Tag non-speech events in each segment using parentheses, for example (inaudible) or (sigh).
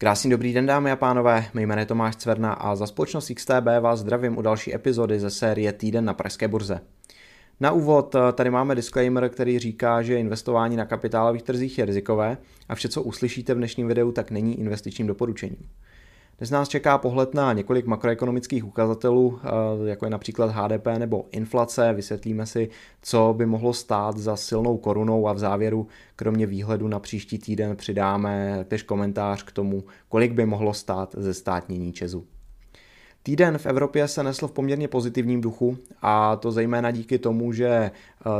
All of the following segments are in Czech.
Krásný dobrý den dámy a pánové, mé jméno je Tomáš Cverna a za společnost XTB vás zdravím u další epizody ze série Týden na Pražské burze. Na úvod eh, tady máme disclaimer, který říká, že investování na kapitálových trzích je rizikové a vše, co uslyšíte v dnešním videu, tak není investičním doporučením. Dnes nás čeká pohled na několik makroekonomických ukazatelů, eh, jako je například HDP nebo inflace. Vysvětlíme si, co by mohlo stát za silnou korunou a v závěru, kromě výhledu na příští týden, přidáme tež komentář k tomu, kolik by mohlo stát ze státnění Česu. Týden v Evropě se nesl v poměrně pozitivním duchu a to zejména díky tomu, že eh,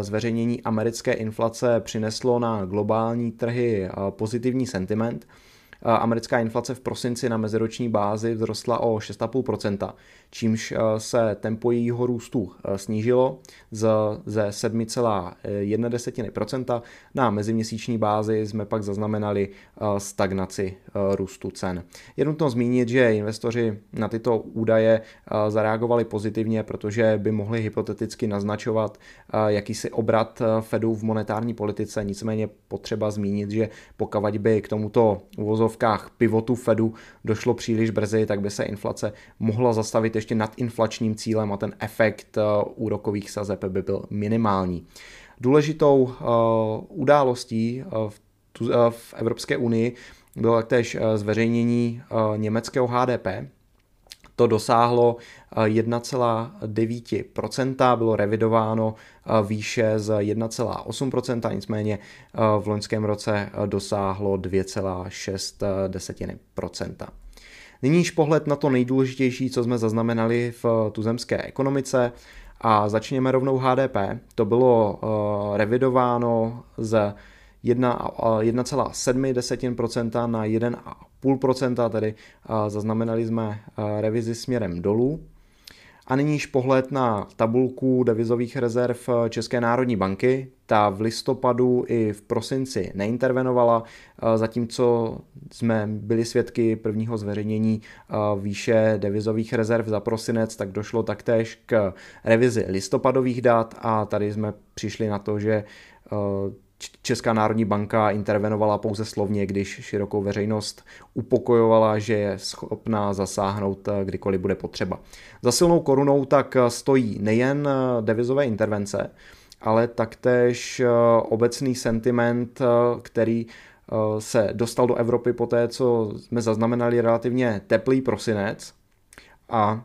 zveřejnění americké inflace přineslo na globální trhy eh, pozitivní sentiment – Americká inflace v prosinci na meziroční bázi vzrostla o 6,5%, čímž se tempo jejího růstu snížilo z, ze 7,1% na meziměsíční bázi jsme pak zaznamenali stagnaci růstu cen. Je nutno zmínit, že investoři na tyto údaje zareagovali pozitivně, protože by mohli hypoteticky naznačovat jakýsi obrat Fedu v monetární politice, nicméně potřeba zmínit, že pokud by k tomuto uvozov uvozovkách pivotu Fedu došlo příliš brzy, tak by se inflace mohla zastavit ještě nad inflačním cílem a ten efekt eh, úrokových sazeb by byl minimální. Důležitou uh, událostí uh, v Evropské unii bylo taktéž zveřejnění německého HDP, to dosáhlo 1,9%, bylo revidováno výše z 1,8%, nicméně v loňském roce dosáhlo 2,6%. Nyníž pohled na to nejdůležitější, co jsme zaznamenali v tuzemské ekonomice a začněme rovnou HDP. To bylo revidováno z 1,7% na 1,5%, tedy zaznamenali jsme revizi směrem dolů. A nyníž pohled na tabulku devizových rezerv České národní banky. Ta v listopadu i v prosinci neintervenovala, zatímco jsme byli svědky prvního zveřejnění výše devizových rezerv za prosinec, tak došlo taktéž k revizi listopadových dat a tady jsme přišli na to, že Česká národní banka intervenovala pouze slovně, když širokou veřejnost upokojovala, že je schopná zasáhnout eh, kdykoliv bude potřeba. Za silnou korunou tak eh, stojí nejen eh, devizové intervence, ale taktéž obecný sentiment, který se dostal do Evropy po té, co jsme zaznamenali relativně teplý prosinec a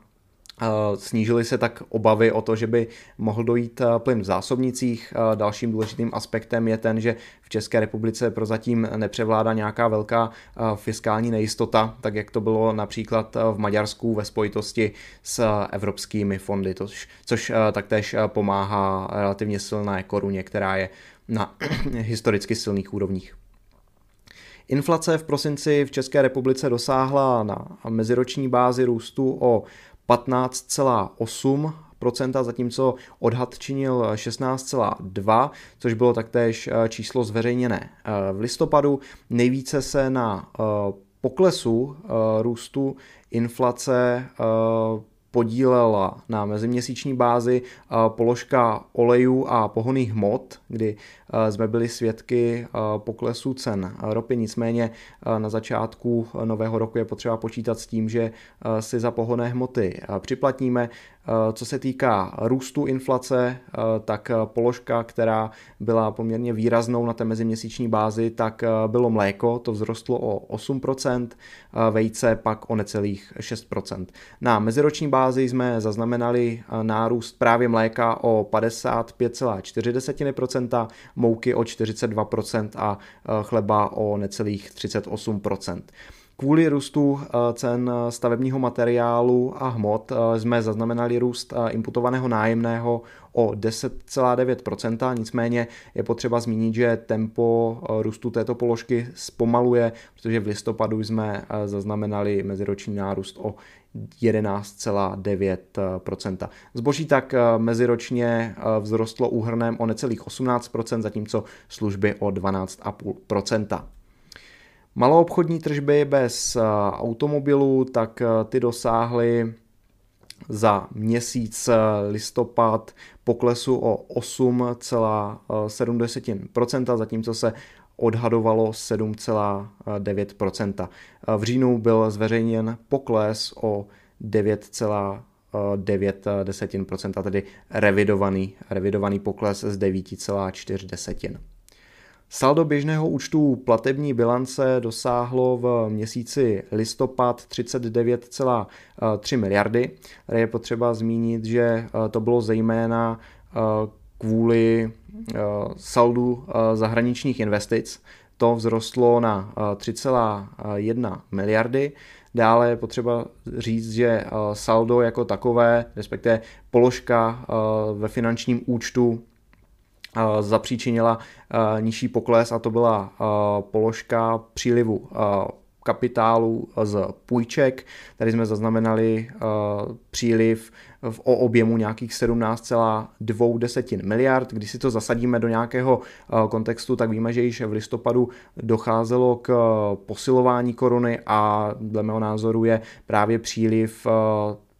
Snížily se tak obavy o to, že by mohl dojít eh, plyn v zásobnicích. Eh, dalším důležitým aspektem je ten, že v České republice prozatím nepřevládá nějaká velká eh, fiskální nejistota, tak jak to bylo například v Maďarsku ve spojitosti s evropskými fondy, což, což taktéž pomáhá relativně silné koruně, která je na (clears throat) historicky silných úrovních. Inflace v prosinci v České republice dosáhla na meziroční bázi růstu o 15,8%, zatímco odhad činil 16,2%, což bylo taktéž eh, číslo zveřejněné eh, v listopadu. Nejvíce se na eh, poklesu růstu inflace podílela na meziměsíční bázi položka olejů a pohoných hmot, kdy jsme byli svědky poklesu cen ropy. Nicméně na začátku nového roku je potřeba počítat s tím, že si za pohonné hmoty připlatíme. Co se týká růstu inflace, tak položka, která byla poměrně výraznou na té meziměsíční bázi, tak bylo mléko, to vzrostlo o 8%, vejce pak o necelých 6%. Na meziroční bázi jsme zaznamenali nárůst právě mléka o 55,4%, mouky o 42% a chleba o necelých 38%. Kvůli růstu eh, cen stavebního materiálu a hmot eh, jsme zaznamenali růst eh, imputovaného nájemného o 10,9%, nicméně je potřeba zmínit, že tempo růstu této položky zpomaluje, protože v listopadu jsme zaznamenali meziroční nárůst o 11,9%. Zboží tak meziročně vzrostlo úhrnem o necelých 18%, zatímco služby o 12,5%. Maloobchodní tržby bez eh, automobilů, tak eh, ty dosáhly za měsíc eh, listopad poklesu o 8,7%, zatímco se odhadovalo 7,9%. V říjnu byl zveřejněn pokles o 9,9%, tedy revidovaný, revidovaný pokles z 9,4%. Saldo běžného účtu platební bilance dosáhlo v měsíci listopad 39,3 miliardy. Tady je potřeba zmínit, že eh, to bylo zejména eh, kvůli eh, saldu zahraničních investic. To vzrostlo na 3,1 miliardy. Dále je potřeba říct, že saldo jako takové, respektive položka ve finančním účtu zapříčinila nižší pokles a to byla položka přílivu kapitálu z půjček. Tady jsme zaznamenali příliv v o objemu nějakých 17,2 miliard. Když si to zasadíme do nějakého kontextu, tak víme, že již v listopadu docházelo k posilování koruny a dle mého názoru je právě příliv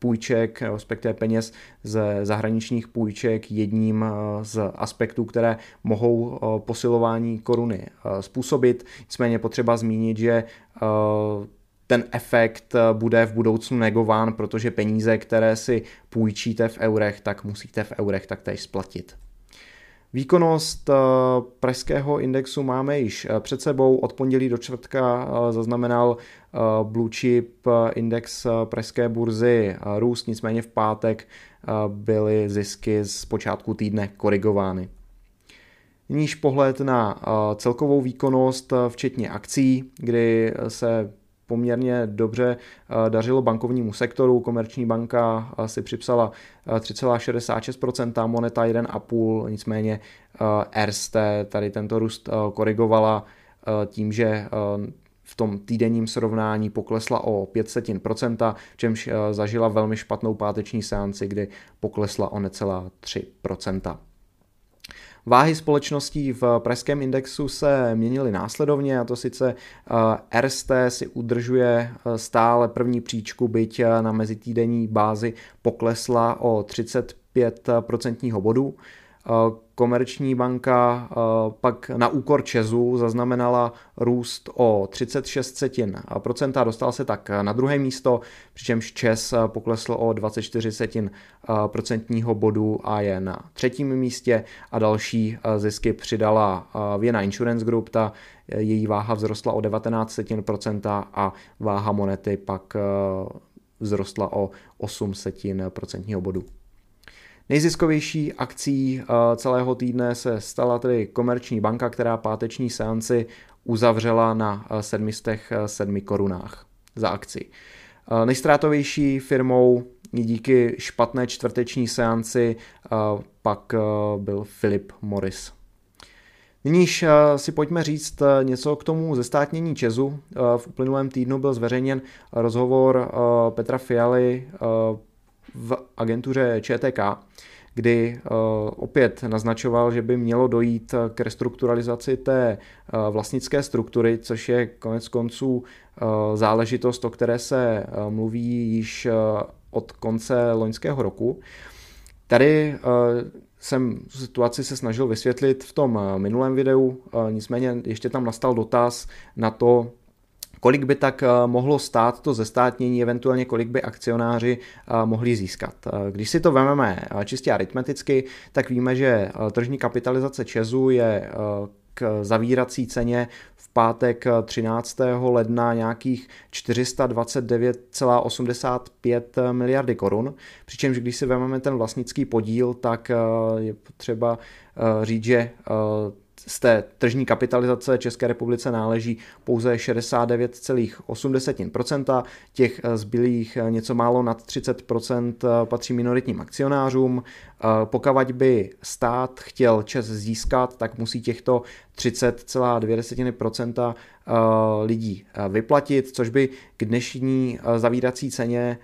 půjček, respektive peněz ze zahraničních půjček jedním eh, z aspektů, které mohou eh, posilování koruny eh, způsobit. Nicméně potřeba zmínit, že ten efekt bude v budoucnu negován, protože peníze, které si půjčíte v eurech, tak musíte v eurech taktéž splatit. Výkonnost eh, pražského indexu máme již eh, před sebou. Od pondělí do čtvrtka eh, zaznamenal Blue Chip index pražské burzy růst, nicméně v pátek byly zisky z počátku týdne korigovány. Níž pohled na celkovou výkonnost, včetně akcí, kdy se poměrně dobře eh, dařilo bankovnímu sektoru. Komerční banka eh, si připsala 3,66%, eh, moneta 1,5%, nicméně RST tady tento růst korigovala tím, že v tom týdenním srovnání poklesla o 5%, čemž zažila velmi špatnou páteční seanci, kdy poklesla o necelá 3%. Váhy společností v pražském indexu se měnily následovně, a to sice eh, RST si udržuje eh, stále první příčku, byť eh, na mezitýdenní bázi poklesla o 35% bodů. Komerční banka pak na úkor Česu zaznamenala růst o 36 setin procenta, dostal se tak na druhé místo, přičemž Čes poklesl o 24 setin procentního bodu a je na třetím místě a další zisky přidala Vienna Insurance Group, ta její váha vzrostla o 19 setin procenta a váha monety pak vzrostla o 8 setin procentního bodu. Nejziskovější akcí eh, celého týdne se stala tedy Komerční banka, která páteční seanci uzavřela na 707 eh, korunách za akci. Eh, nejstrátovější firmou díky špatné čtvrteční seanci pak byl Philip Morris. Nyníž si pojďme říct něco k tomu zestátnění Česu. V uplynulém týdnu byl zveřejněn rozhovor Petra Fialy v agentuře ČTK, kdy uh, opět naznačoval, že by mělo dojít k restrukturalizaci té uh, vlastnické struktury, což je konec konců uh, záležitost, o které se mluví již od konce loňského roku. Tady jsem tu situaci se snažil vysvětlit v tom minulém videu, nicméně ještě tam nastal dotaz na to, kolik by tak eh, mohlo stát to zestátnění, eventuálně kolik by akcionáři eh, mohli získat. Eh, když si to vezmeme čistě aritmeticky, tak víme, že tržní kapitalizace Česu je k zavírací ceně v pátek 13. ledna nějakých 429,85 miliardy korun. Přičemž když si vezmeme ten vlastnický podíl, tak je potřeba říct, že z té tržní kapitalizace České republice náleží pouze 69,8%, těch eh, zbylých eh, něco málo nad 30% eh, patří minoritním akcionářům. Pokud by stát chtěl čes získat, tak musí těchto 30,2% lidí vyplatit, což by k dnešní zavírací ceně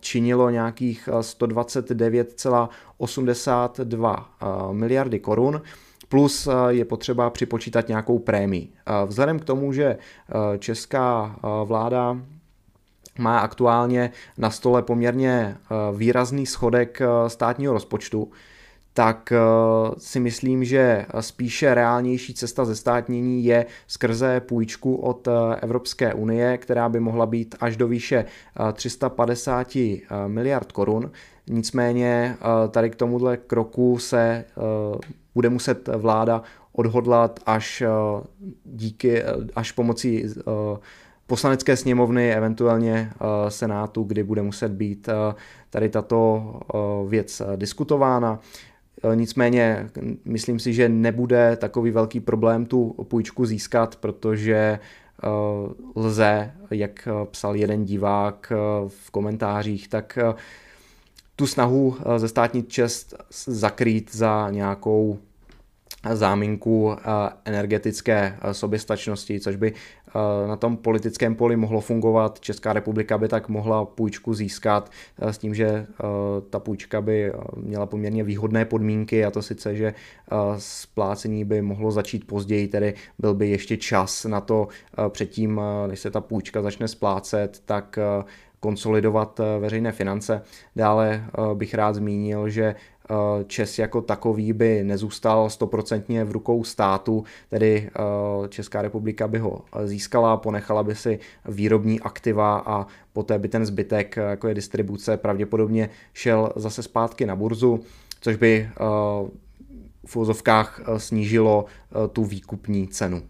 činilo nějakých 129,82 miliardy korun plus eh, je potřeba připočítat nějakou prémii. Eh, vzhledem k tomu, že eh, česká vláda má aktuálně na stole poměrně výrazný schodek státního rozpočtu, tak si myslím, že spíše reálnější cesta ze státnění je skrze půjčku od Evropské unie, která by mohla být až do výše 350 miliard korun. Nicméně tady k tomuhle kroku se bude muset vláda odhodlat až díky, až pomocí poslanecké sněmovny, eventuálně Senátu, kdy bude muset být tady tato věc diskutována. Nicméně myslím si, že nebude takový velký problém tu půjčku získat, protože lze, jak psal jeden divák v komentářích, tak tu snahu ze státní čest zakrýt za nějakou záminku energetické soběstačnosti, což by na tom politickém poli mohlo fungovat. Česká republika by tak mohla půjčku získat s tím, že ta půjčka by měla poměrně výhodné podmínky a to sice, že splácení by mohlo začít později, tedy byl by ještě čas na to předtím, než se ta půjčka začne splácet, tak konsolidovat veřejné finance. Dále bych rád zmínil, že Eh, Čes jako takový by nezůstal stoprocentně v rukou státu, tedy eh, Česká republika by ho získala, ponechala by si výrobní aktiva a poté by ten zbytek, eh, jako je distribuce, pravděpodobně šel zase zpátky na burzu, což by v úzovkách snížilo tu výkupní cenu.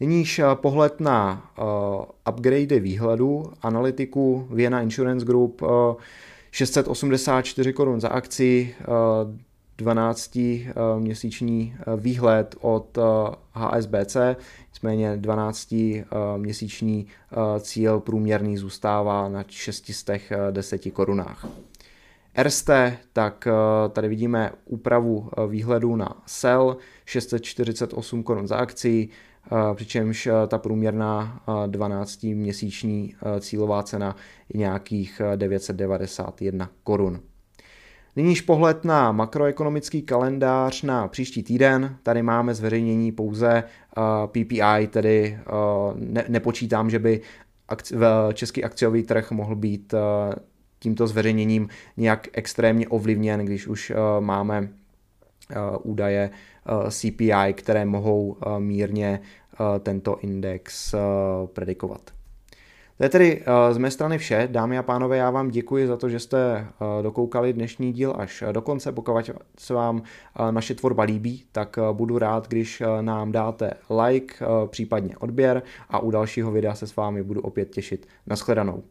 Nyníž pohled na upgrade výhledu analytiku Vienna Insurance Group 684 korun za akci, 12 eh, měsíční eh, výhled od HSBC, eh, nicméně 12 měsíční cíl průměrný zůstává na 610 korunách. RST, tak tady vidíme úpravu výhledu na SEL, 648 korun za akci, přičemž ta průměrná 12-měsíční cílová cena je nějakých 991 korun. Nyníž pohled na makroekonomický kalendář na příští týden. Tady máme zveřejnění pouze PPI, tedy ne, nepočítám, že by český akciový trh mohl být tímto zveřejněním nějak extrémně ovlivněn, když už máme údaje CPI, které mohou mírně tento index predikovat. To je tedy z mé strany vše. Dámy a pánové, já vám děkuji za to, že jste dokoukali dnešní díl až do konce. Pokud se vám naše tvorba líbí, tak budu rád, když nám dáte like, případně odběr a u dalšího videa se s vámi budu opět těšit. Naschledanou.